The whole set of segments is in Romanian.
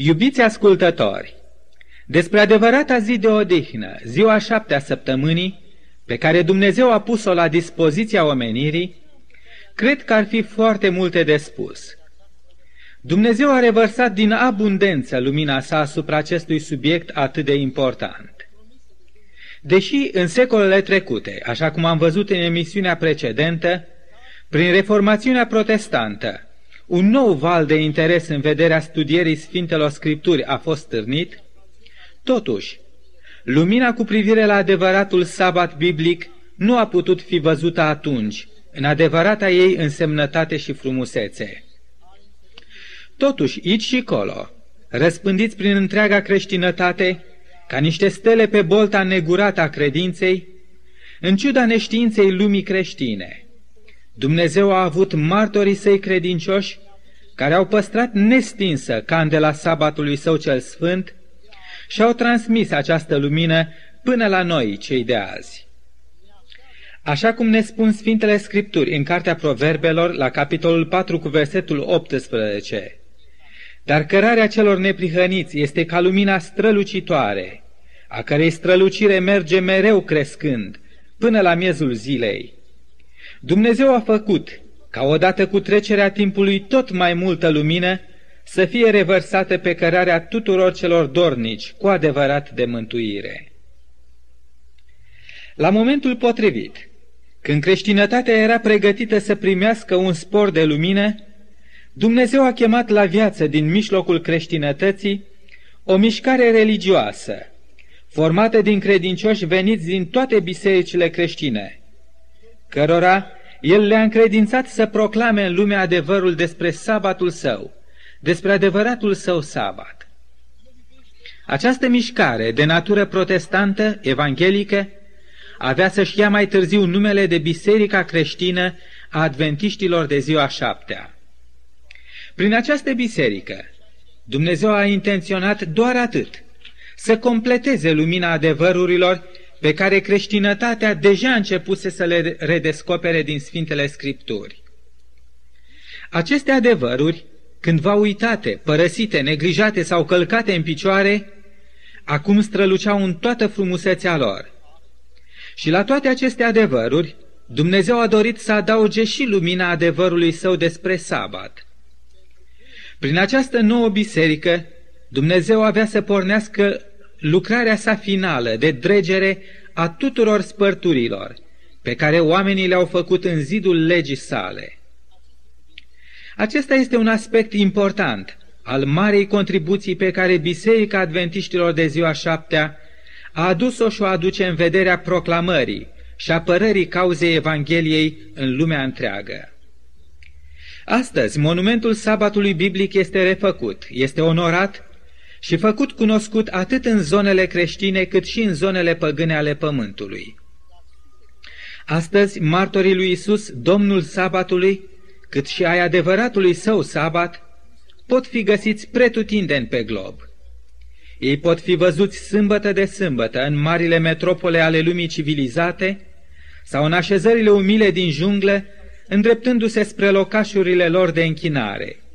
Iubiți ascultători, despre adevărata zi de odihnă, ziua șaptea săptămânii, pe care Dumnezeu a pus-o la dispoziția omenirii, cred că ar fi foarte multe de spus. Dumnezeu a revărsat din abundență lumina sa asupra acestui subiect atât de important. Deși în secolele trecute, așa cum am văzut în emisiunea precedentă, prin reformațiunea protestantă, un nou val de interes în vederea studierii Sfintelor Scripturi a fost stârnit, totuși, lumina cu privire la adevăratul sabat biblic nu a putut fi văzută atunci, în adevărata ei însemnătate și frumusețe. Totuși, aici și colo, răspândiți prin întreaga creștinătate, ca niște stele pe bolta negurată a credinței, în ciuda neștiinței lumii creștine, Dumnezeu a avut martorii săi credincioși care au păstrat nestinsă candela sabatului său cel sfânt și au transmis această lumină până la noi, cei de azi. Așa cum ne spun Sfintele Scripturi în Cartea Proverbelor, la capitolul 4 cu versetul 18, dar cărarea celor neprihăniți este ca lumina strălucitoare, a cărei strălucire merge mereu crescând, până la miezul zilei. Dumnezeu a făcut ca odată cu trecerea timpului tot mai multă lumină să fie revărsată pe cărarea tuturor celor dornici cu adevărat de mântuire. La momentul potrivit, când creștinătatea era pregătită să primească un spor de lumină, Dumnezeu a chemat la viață din mijlocul creștinătății o mișcare religioasă, formată din credincioși veniți din toate bisericile creștine, cărora el le-a încredințat să proclame în lume adevărul despre sabatul său, despre adevăratul său sabat. Această mișcare de natură protestantă, evanghelică, avea să-și ia mai târziu numele de Biserica Creștină a Adventiștilor de ziua șaptea. Prin această biserică, Dumnezeu a intenționat doar atât, să completeze lumina adevărurilor pe care creștinătatea deja începuse să le redescopere din Sfintele Scripturi. Aceste adevăruri, cândva uitate, părăsite, neglijate sau călcate în picioare, acum străluceau în toată frumusețea lor. Și la toate aceste adevăruri, Dumnezeu a dorit să adauge și lumina adevărului său despre sabat. Prin această nouă biserică, Dumnezeu avea să pornească lucrarea sa finală de dregere a tuturor spărturilor pe care oamenii le-au făcut în zidul legii sale. Acesta este un aspect important al marei contribuții pe care Biserica Adventiștilor de ziua șaptea a adus-o și o aduce în vederea proclamării și apărării cauzei Evangheliei în lumea întreagă. Astăzi, monumentul sabatului biblic este refăcut, este onorat și făcut cunoscut atât în zonele creștine cât și în zonele păgâne ale pământului. Astăzi, martorii lui Isus, Domnul sabatului, cât și ai adevăratului său sabat, pot fi găsiți pretutindeni pe glob. Ei pot fi văzuți sâmbătă de sâmbătă în marile metropole ale lumii civilizate sau în așezările umile din jungle, îndreptându-se spre locașurile lor de închinare –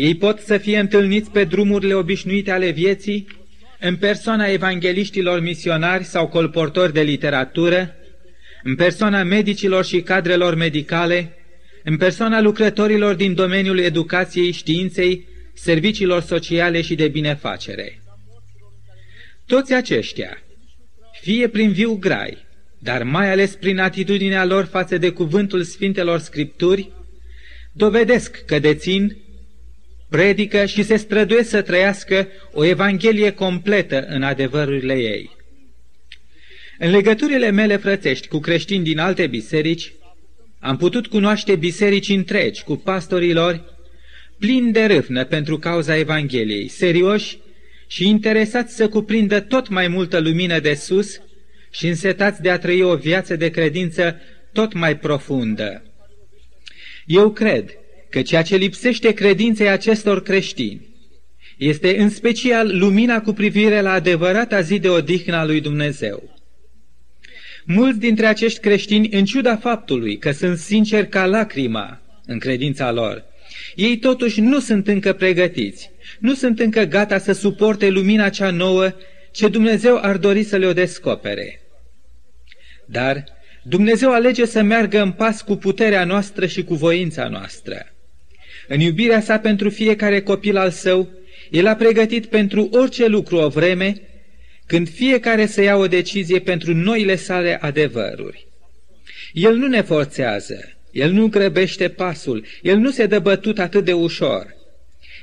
ei pot să fie întâlniți pe drumurile obișnuite ale vieții, în persoana evangeliștilor misionari sau colportori de literatură, în persoana medicilor și cadrelor medicale, în persoana lucrătorilor din domeniul educației, științei, serviciilor sociale și de binefacere. Toți aceștia, fie prin viu grai, dar mai ales prin atitudinea lor față de cuvântul Sfintelor Scripturi, dovedesc că dețin predică și se străduie să trăiască o evanghelie completă în adevărurile ei. În legăturile mele frățești cu creștini din alte biserici, am putut cunoaște biserici întregi cu pastorii lor, plini de râvnă pentru cauza Evangheliei, serioși și interesați să cuprindă tot mai multă lumină de sus și însetați de a trăi o viață de credință tot mai profundă. Eu cred că ceea ce lipsește credinței acestor creștini este în special lumina cu privire la adevărata zi de odihnă a lui Dumnezeu. Mulți dintre acești creștini, în ciuda faptului că sunt sinceri ca lacrima în credința lor Ei totuși nu sunt încă pregătiți, nu sunt încă gata să suporte lumina cea nouă ce Dumnezeu ar dori să le-o descopere. Dar Dumnezeu alege să meargă în pas cu puterea noastră și cu voința noastră. În iubirea sa pentru fiecare copil al său, El a pregătit pentru orice lucru o vreme, când fiecare să ia o decizie pentru noile sale adevăruri. El nu ne forțează, El nu grăbește pasul, El nu se dă bătut atât de ușor.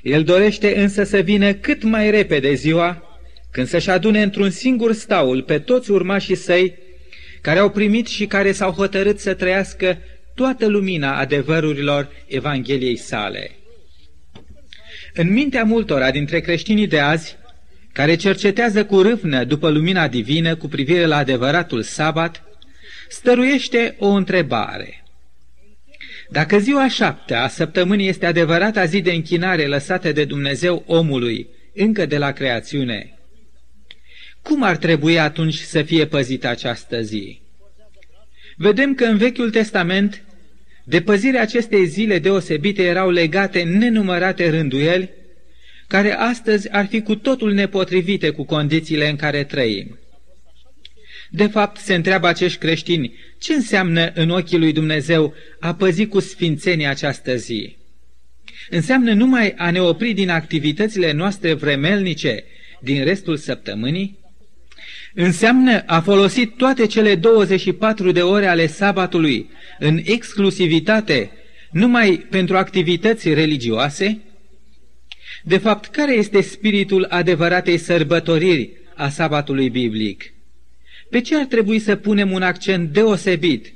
El dorește însă să vină cât mai repede ziua, când să-și adune într-un singur staul pe toți urmașii săi, care au primit și care s-au hotărât să trăiască toată lumina adevărurilor Evangheliei sale. În mintea multora dintre creștinii de azi, care cercetează cu râvnă după lumina divină cu privire la adevăratul sabat, stăruiește o întrebare. Dacă ziua șaptea a săptămânii este adevărata zi de închinare lăsată de Dumnezeu omului încă de la creațiune, cum ar trebui atunci să fie păzită această zi? Vedem că în Vechiul Testament, de păzirea acestei zile deosebite erau legate nenumărate rânduieli, care astăzi ar fi cu totul nepotrivite cu condițiile în care trăim. De fapt, se întreabă acești creștini, ce înseamnă în ochii lui Dumnezeu a păzi cu sfințenie această zi? Înseamnă numai a ne opri din activitățile noastre vremelnice din restul săptămânii? Înseamnă a folosi toate cele 24 de ore ale sabatului în exclusivitate numai pentru activități religioase? De fapt, care este spiritul adevăratei sărbătoriri a sabatului biblic? Pe ce ar trebui să punem un accent deosebit,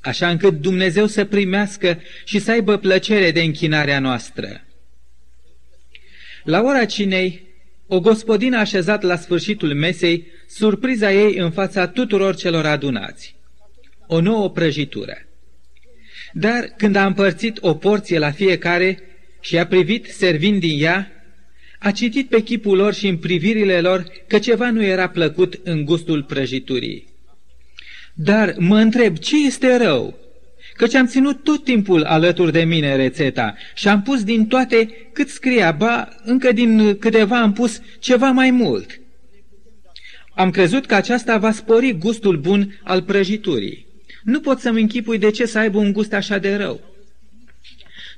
așa încât Dumnezeu să primească și să aibă plăcere de închinarea noastră? La ora cinei, o gospodină așezat la sfârșitul mesei, surpriza ei în fața tuturor celor adunați. O nouă prăjitură. Dar când a împărțit o porție la fiecare și a privit servind din ea, a citit pe chipul lor și în privirile lor că ceva nu era plăcut în gustul prăjiturii. Dar mă întreb, ce este rău? Căci am ținut tot timpul alături de mine rețeta și am pus din toate cât scria, ba, încă din câteva am pus ceva mai mult. Am crezut că aceasta va spori gustul bun al prăjiturii. Nu pot să-mi închipui de ce să aibă un gust așa de rău.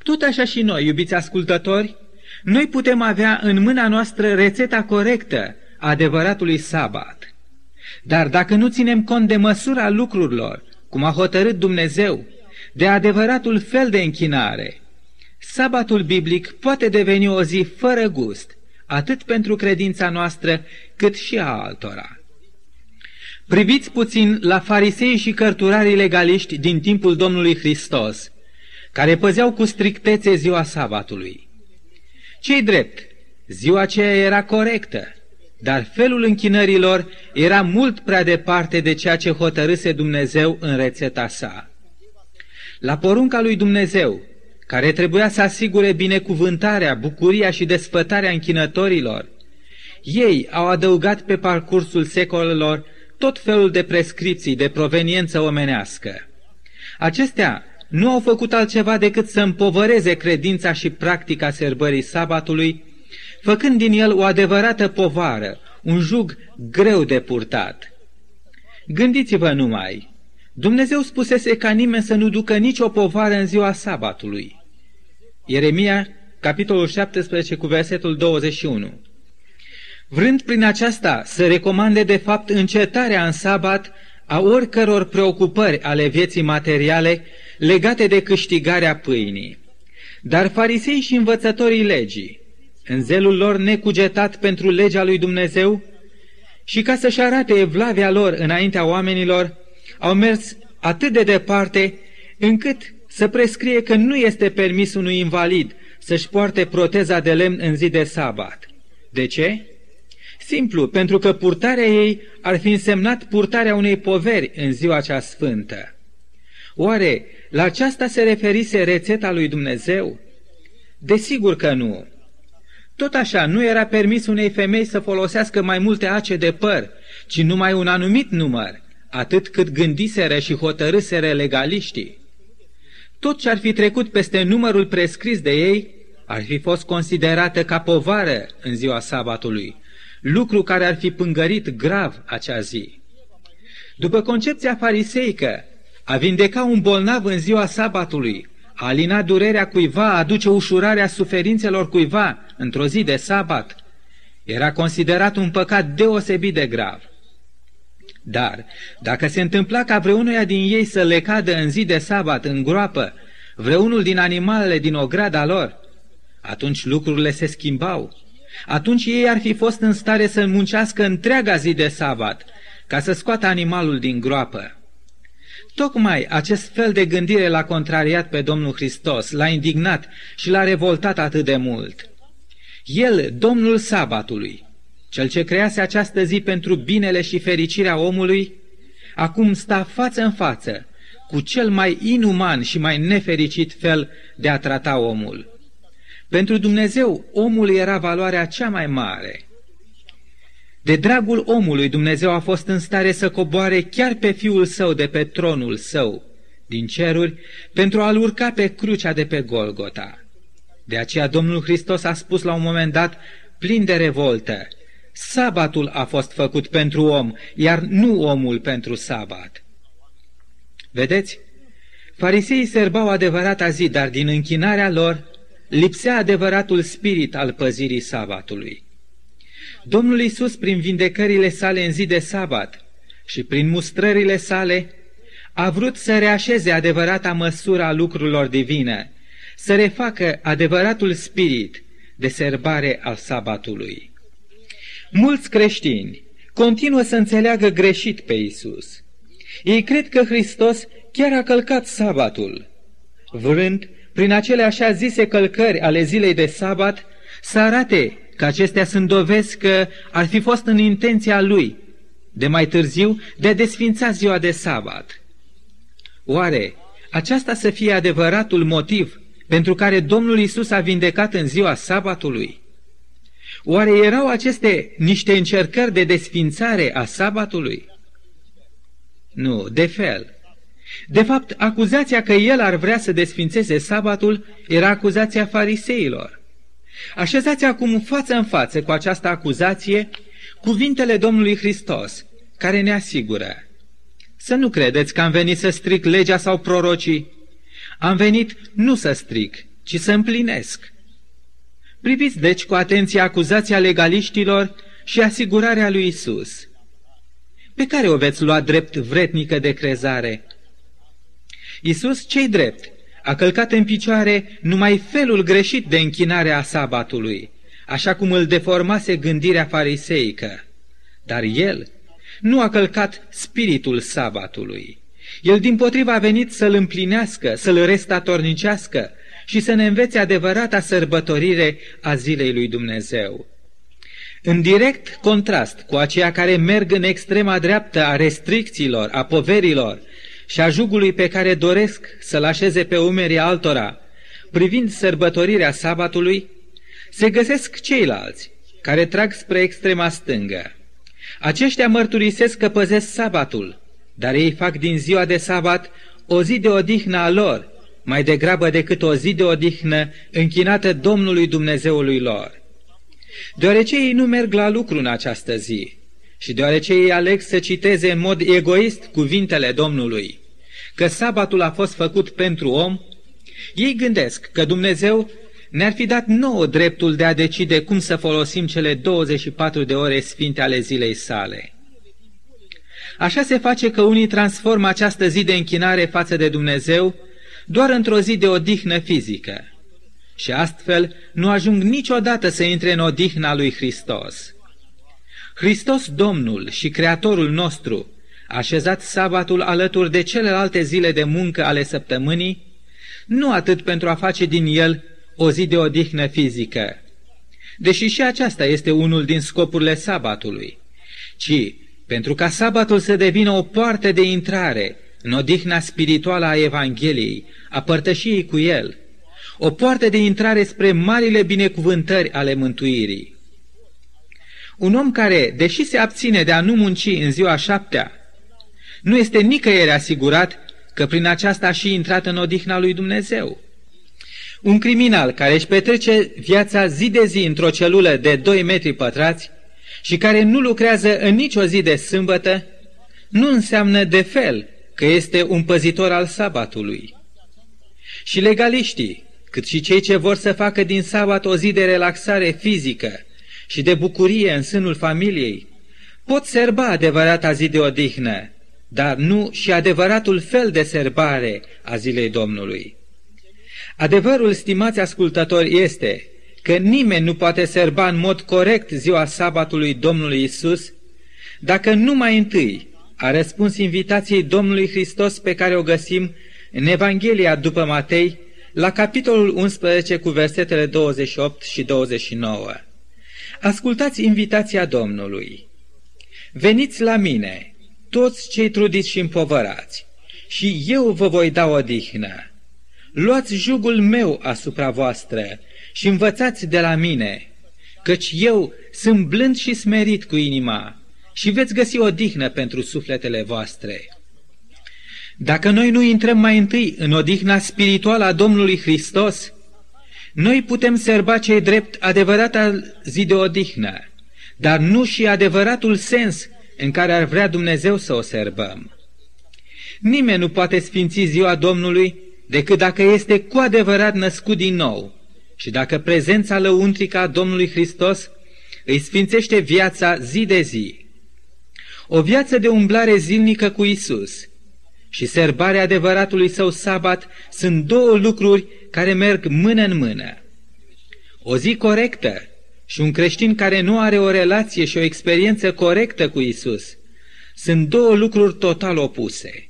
Tot așa și noi, iubiți ascultători, noi putem avea în mâna noastră rețeta corectă a adevăratului sabat. Dar dacă nu ținem cont de măsura lucrurilor, cum a hotărât Dumnezeu, de adevăratul fel de închinare, sabatul biblic poate deveni o zi fără gust, atât pentru credința noastră, cât și a altora. Priviți puțin la farisei și cărturarii legaliști din timpul Domnului Hristos, care păzeau cu strictețe ziua sabatului. Cei drept, ziua aceea era corectă, dar felul închinărilor era mult prea departe de ceea ce hotărâse Dumnezeu în rețeta sa. La porunca lui Dumnezeu, care trebuia să asigure binecuvântarea, bucuria și desfătarea închinătorilor, ei au adăugat pe parcursul secolelor tot felul de prescripții de proveniență omenească. Acestea nu au făcut altceva decât să împovăreze credința și practica sărbării sabatului, făcând din el o adevărată povară, un jug greu de purtat. Gândiți-vă numai, Dumnezeu spusese ca nimeni să nu ducă nicio povară în ziua sabatului. Ieremia, capitolul 17, cu versetul 21. Vrând prin aceasta să recomande de fapt încetarea în sabat a oricăror preocupări ale vieții materiale legate de câștigarea pâinii. Dar farisei și învățătorii legii, în zelul lor necugetat pentru legea lui Dumnezeu, și ca să-și arate evlavia lor înaintea oamenilor, au mers atât de departe încât să prescrie că nu este permis unui invalid să-și poarte proteza de lemn în zi de sabat. De ce? Simplu, pentru că purtarea ei ar fi însemnat purtarea unei poveri în ziua cea sfântă. Oare la aceasta se referise rețeta lui Dumnezeu? Desigur că nu. Tot așa, nu era permis unei femei să folosească mai multe ace de păr, ci numai un anumit număr, atât cât gândiseră și hotărâsere legaliștii. tot ce ar fi trecut peste numărul prescris de ei ar fi fost considerată ca povară în ziua sabatului, lucru care ar fi pângărit grav acea zi. După concepția fariseică, a vindeca un bolnav în ziua sabatului, a alina durerea cuiva, a aduce ușurarea suferințelor cuiva într-o zi de sabat, era considerat un păcat deosebit de grav. Dar, dacă se întâmpla ca vreunuia din ei să le cadă în zi de sabat în groapă, vreunul din animalele din ograda lor, atunci lucrurile se schimbau. Atunci ei ar fi fost în stare să muncească întreaga zi de sabat, ca să scoată animalul din groapă. Tocmai acest fel de gândire l-a contrariat pe Domnul Hristos, l-a indignat și l-a revoltat atât de mult. El, Domnul Sabatului, cel ce crease această zi pentru binele și fericirea omului, acum sta față în față cu cel mai inuman și mai nefericit fel de a trata omul. Pentru Dumnezeu, omul era valoarea cea mai mare. De dragul omului, Dumnezeu a fost în stare să coboare chiar pe fiul său de pe tronul său din ceruri pentru a-l urca pe crucea de pe Golgota. De aceea Domnul Hristos a spus la un moment dat, plin de revoltă, Sabatul a fost făcut pentru om, iar nu omul pentru sabat. Vedeți? Fariseii serbau adevărata zi, dar din închinarea lor lipsea adevăratul spirit al păzirii sabatului. Domnul Isus, prin vindecările sale în zi de sabat și prin mustrările sale, a vrut să reașeze adevărata măsură a lucrurilor divine, să refacă adevăratul spirit de serbare al sabatului. Mulți creștini continuă să înțeleagă greșit pe Isus. Ei cred că Hristos chiar a călcat sabatul, vrând, prin acele așa zise călcări ale zilei de sabat, să arate că acestea sunt dovezi că ar fi fost în intenția lui, de mai târziu, de a desfința ziua de sabat. Oare aceasta să fie adevăratul motiv pentru care Domnul Isus a vindecat în ziua sabatului? Oare erau aceste niște încercări de desfințare a sabatului? Nu, de fel. De fapt, acuzația că el ar vrea să desfințeze sabatul era acuzația fariseilor. Așezați acum față în față cu această acuzație cuvintele Domnului Hristos, care ne asigură. Să nu credeți că am venit să stric legea sau prorocii. Am venit nu să stric, ci să împlinesc. Priviți deci cu atenție acuzația legaliștilor și asigurarea lui Isus. Pe care o veți lua drept vretnică de crezare? Isus, cei drept, a călcat în picioare numai felul greșit de închinare a sabatului, așa cum îl deformase gândirea fariseică. Dar el nu a călcat spiritul sabatului. El din potriva a venit să-l împlinească, să-l restatornicească și să ne învețe adevărata sărbătorire a zilei lui Dumnezeu. În direct contrast cu aceia care merg în extrema dreaptă a restricțiilor, a poverilor și a jugului pe care doresc să-l așeze pe umerii altora, privind sărbătorirea sabatului, se găsesc ceilalți care trag spre extrema stângă. Aceștia mărturisesc că păzesc sabatul, dar ei fac din ziua de sabat o zi de odihnă a lor, mai degrabă decât o zi de odihnă închinată Domnului Dumnezeului lor. Deoarece ei nu merg la lucru în această zi și deoarece ei aleg să citeze în mod egoist cuvintele Domnului, că sabatul a fost făcut pentru om, ei gândesc că Dumnezeu ne-ar fi dat nouă dreptul de a decide cum să folosim cele 24 de ore sfinte ale zilei sale. Așa se face că unii transformă această zi de închinare față de Dumnezeu doar într-o zi de odihnă fizică și astfel nu ajung niciodată să intre în odihna lui Hristos. Hristos Domnul și Creatorul nostru a așezat sabatul alături de celelalte zile de muncă ale săptămânii, nu atât pentru a face din el o zi de odihnă fizică, deși și aceasta este unul din scopurile sabatului, ci pentru ca sabatul să devină o poartă de intrare în odihna spirituală a Evangheliei, a părtășiei cu El, o poartă de intrare spre marile binecuvântări ale mântuirii. Un om care, deși se abține de a nu munci în ziua șaptea, nu este nicăieri asigurat că prin aceasta a și intrat în odihna lui Dumnezeu. Un criminal care își petrece viața zi de zi într-o celulă de 2 metri pătrați și care nu lucrează în nicio zi de sâmbătă, nu înseamnă de fel că este un păzitor al sabatului. Și legaliștii, cât și cei ce vor să facă din sabat o zi de relaxare fizică și de bucurie în sânul familiei, pot serba adevărata zi de odihnă, dar nu și adevăratul fel de serbare a zilei Domnului. Adevărul, stimați ascultători, este că nimeni nu poate serba în mod corect ziua sabatului Domnului Isus dacă nu mai întâi a răspuns invitației Domnului Hristos pe care o găsim în Evanghelia după Matei, la capitolul 11 cu versetele 28 și 29. Ascultați invitația Domnului. Veniți la mine, toți cei trudiți și împovărați, și eu vă voi da odihnă. Luați jugul meu asupra voastră și învățați de la mine, căci eu sunt blând și smerit cu inima și veți găsi o dihnă pentru sufletele voastre. Dacă noi nu intrăm mai întâi în odihna spirituală a Domnului Hristos, noi putem serba cei drept adevărata zi de odihnă, dar nu și adevăratul sens în care ar vrea Dumnezeu să o serbăm. Nimeni nu poate sfinți ziua Domnului decât dacă este cu adevărat născut din nou și dacă prezența lăuntrică a Domnului Hristos îi sfințește viața zi de zi. O viață de umblare zilnică cu Isus și serbarea adevăratului său sabat sunt două lucruri care merg mână în mână. O zi corectă și un creștin care nu are o relație și o experiență corectă cu Isus sunt două lucruri total opuse.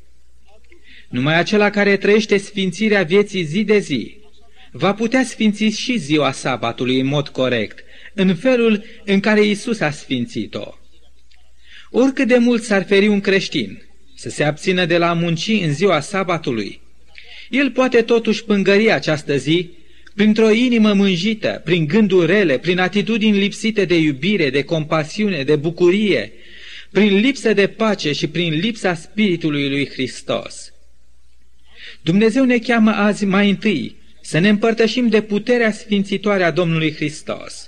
Numai acela care trăiește sfințirea vieții zi de zi va putea sfinți și ziua sabatului în mod corect, în felul în care Isus a sfințit-o. Oricât de mult s-ar feri un creștin să se abțină de la munci în ziua sabatului, el poate totuși pângări această zi printr-o inimă mânjită, prin gânduri rele, prin atitudini lipsite de iubire, de compasiune, de bucurie, prin lipsă de pace și prin lipsa Spiritului lui Hristos. Dumnezeu ne cheamă azi mai întâi să ne împărtășim de puterea sfințitoare a Domnului Hristos.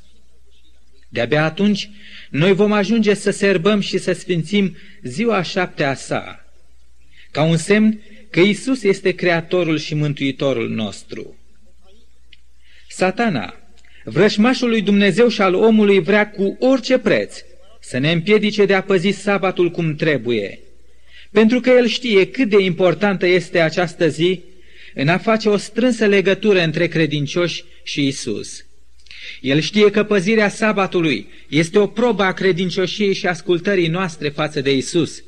De-abia atunci noi vom ajunge să serbăm și să sfințim ziua șaptea sa, ca un semn că Isus este Creatorul și Mântuitorul nostru. Satana, vrășmașul lui Dumnezeu și al omului vrea cu orice preț să ne împiedice de a păzi sabatul cum trebuie, pentru că el știe cât de importantă este această zi în a face o strânsă legătură între credincioși și Isus. El știe că păzirea sabatului este o probă a credincioșiei și ascultării noastre față de Isus,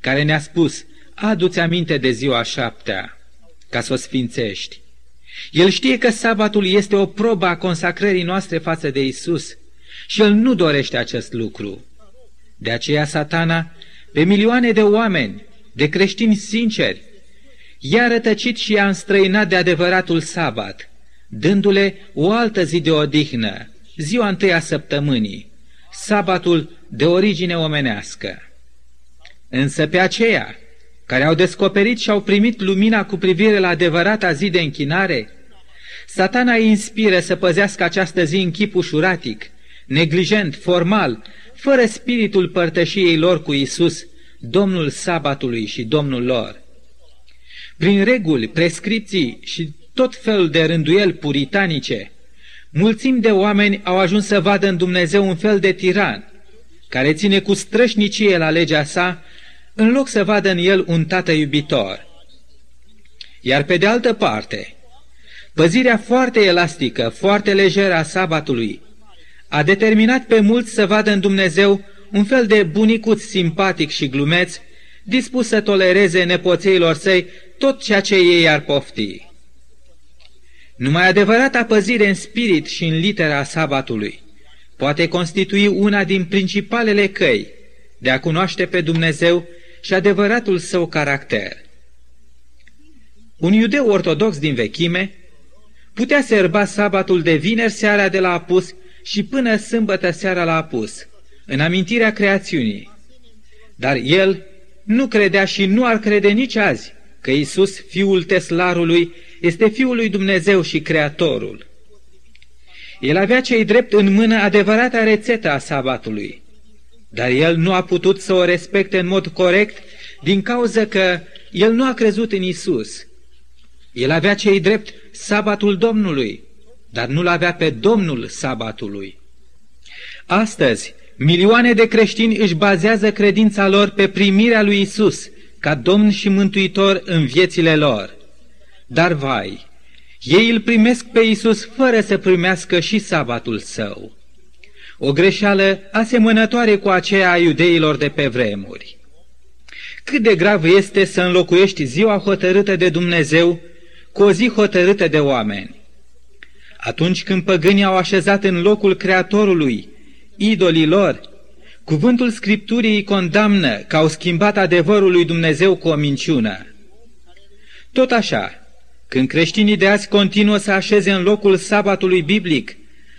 care ne-a spus, adu-ți aminte de ziua șaptea, ca să o sfințești. El știe că sabatul este o probă a consacrării noastre față de Isus și el nu dorește acest lucru. De aceea satana, pe milioane de oameni, de creștini sinceri, i-a rătăcit și i-a înstrăinat de adevăratul sabat, dându-le o altă zi de odihnă, ziua întâia săptămânii, sabatul de origine omenească. Însă pe aceea, care au descoperit și au primit lumina cu privire la adevărata zi de închinare, satana îi inspiră să păzească această zi în chip ușuratic, neglijent, formal, fără spiritul părtășiei lor cu Isus, Domnul sabatului și Domnul lor. Prin reguli, prescripții și tot felul de rânduieli puritanice, mulțimi de oameni au ajuns să vadă în Dumnezeu un fel de tiran, care ține cu strășnicie la legea sa, în loc să vadă în el un tată iubitor. Iar pe de altă parte, păzirea foarte elastică, foarte lejeră a sabatului, a determinat pe mulți să vadă în Dumnezeu un fel de bunicuț simpatic și glumeț, dispus să tolereze nepoțeilor săi tot ceea ce ei ar pofti. Numai adevărata păzire în spirit și în litera sabatului poate constitui una din principalele căi de a cunoaște pe Dumnezeu și adevăratul său caracter. Un iudeu ortodox din vechime putea serba sabatul de vineri seara de la apus și până sâmbătă seara la apus, în amintirea creațiunii. Dar el nu credea și nu ar crede nici azi că Isus, fiul Teslarului, este Fiul lui Dumnezeu și Creatorul. El avea cei drept în mână adevărata rețetă a sabatului, dar el nu a putut să o respecte în mod corect din cauza că el nu a crezut în Isus. El avea cei drept sabatul Domnului, dar nu-l avea pe Domnul sabatului. Astăzi, milioane de creștini își bazează credința lor pe primirea lui Isus ca Domn și Mântuitor în viețile lor. Dar vai, ei îl primesc pe Isus fără să primească și sabatul său. O greșeală asemănătoare cu aceea a iudeilor de pe vremuri. Cât de grav este să înlocuiești ziua hotărâtă de Dumnezeu cu o zi hotărâtă de oameni. Atunci când păgânii au așezat în locul Creatorului idolii lor, cuvântul Scripturii îi condamnă că au schimbat adevărul lui Dumnezeu cu o minciună. Tot așa, când creștinii de azi continuă să așeze în locul sabatului biblic,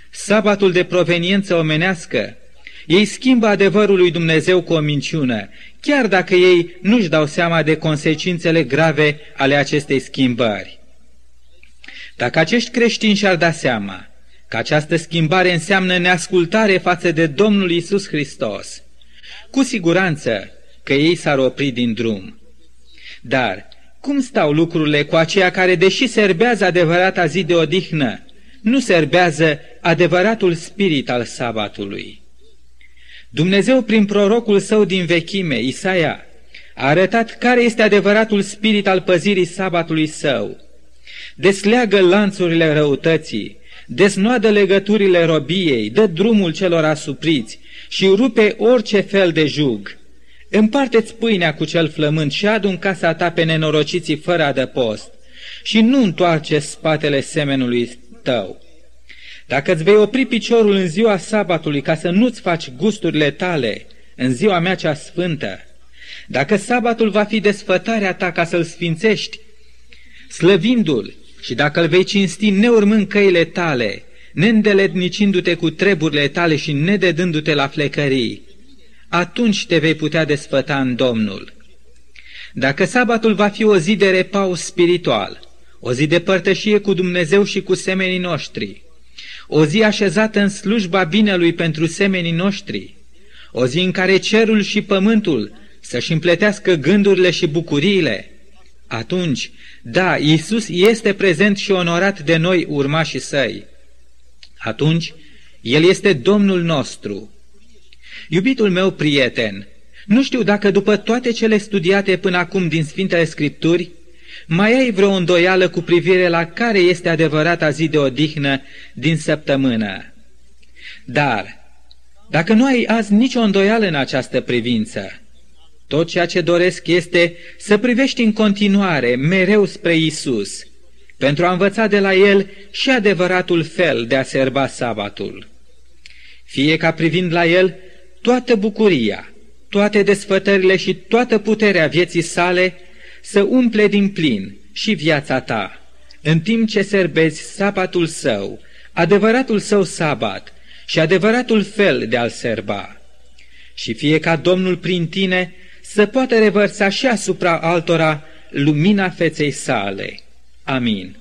sabatul de proveniență omenească, ei schimbă adevărul lui Dumnezeu cu o minciună, chiar dacă ei nu-și dau seama de consecințele grave ale acestei schimbări. Dacă acești creștini și-ar da seama că această schimbare înseamnă neascultare față de Domnul Isus Hristos, cu siguranță că ei s-ar opri din drum. Dar cum stau lucrurile cu aceia care, deși serbează adevărata zi de odihnă, nu serbează adevăratul spirit al sabatului? Dumnezeu, prin prorocul său din vechime, Isaia, a arătat care este adevăratul spirit al păzirii sabatului său. Desleagă lanțurile răutății, desnoadă legăturile robiei, dă drumul celor asupriți și rupe orice fel de jug – Împarte-ți pâinea cu cel flământ și adu în casa ta pe nenorociții fără adăpost și nu întoarce spatele semenului tău. Dacă îți vei opri piciorul în ziua sabatului ca să nu-ți faci gusturile tale în ziua mea cea sfântă, dacă sabatul va fi desfătarea ta ca să-l sfințești, slăvindu-l și dacă îl vei cinsti neurmând căile tale, neîndeletnicindu-te cu treburile tale și nededându-te la flecării, atunci te vei putea desfăta în Domnul. Dacă sabatul va fi o zi de repaus spiritual, o zi de părtășie cu Dumnezeu și cu semenii noștri, o zi așezată în slujba binelui pentru semenii noștri, o zi în care cerul și pământul să-și împletească gândurile și bucuriile, atunci, da, Iisus este prezent și onorat de noi urmașii săi. Atunci, El este Domnul nostru, Iubitul meu prieten, nu știu dacă după toate cele studiate până acum din Sfintele Scripturi, mai ai vreo îndoială cu privire la care este adevărata zi de odihnă din săptămână. Dar, dacă nu ai azi nicio îndoială în această privință, tot ceea ce doresc este să privești în continuare mereu spre Isus, pentru a învăța de la El și adevăratul fel de a serba sabatul. Fie ca privind la El toată bucuria, toate desfătările și toată puterea vieții sale să umple din plin și viața ta, în timp ce serbezi sabatul său, adevăratul său sabat și adevăratul fel de a-l serba. Și fie ca Domnul prin tine să poată revărsa și asupra altora lumina feței sale. Amin.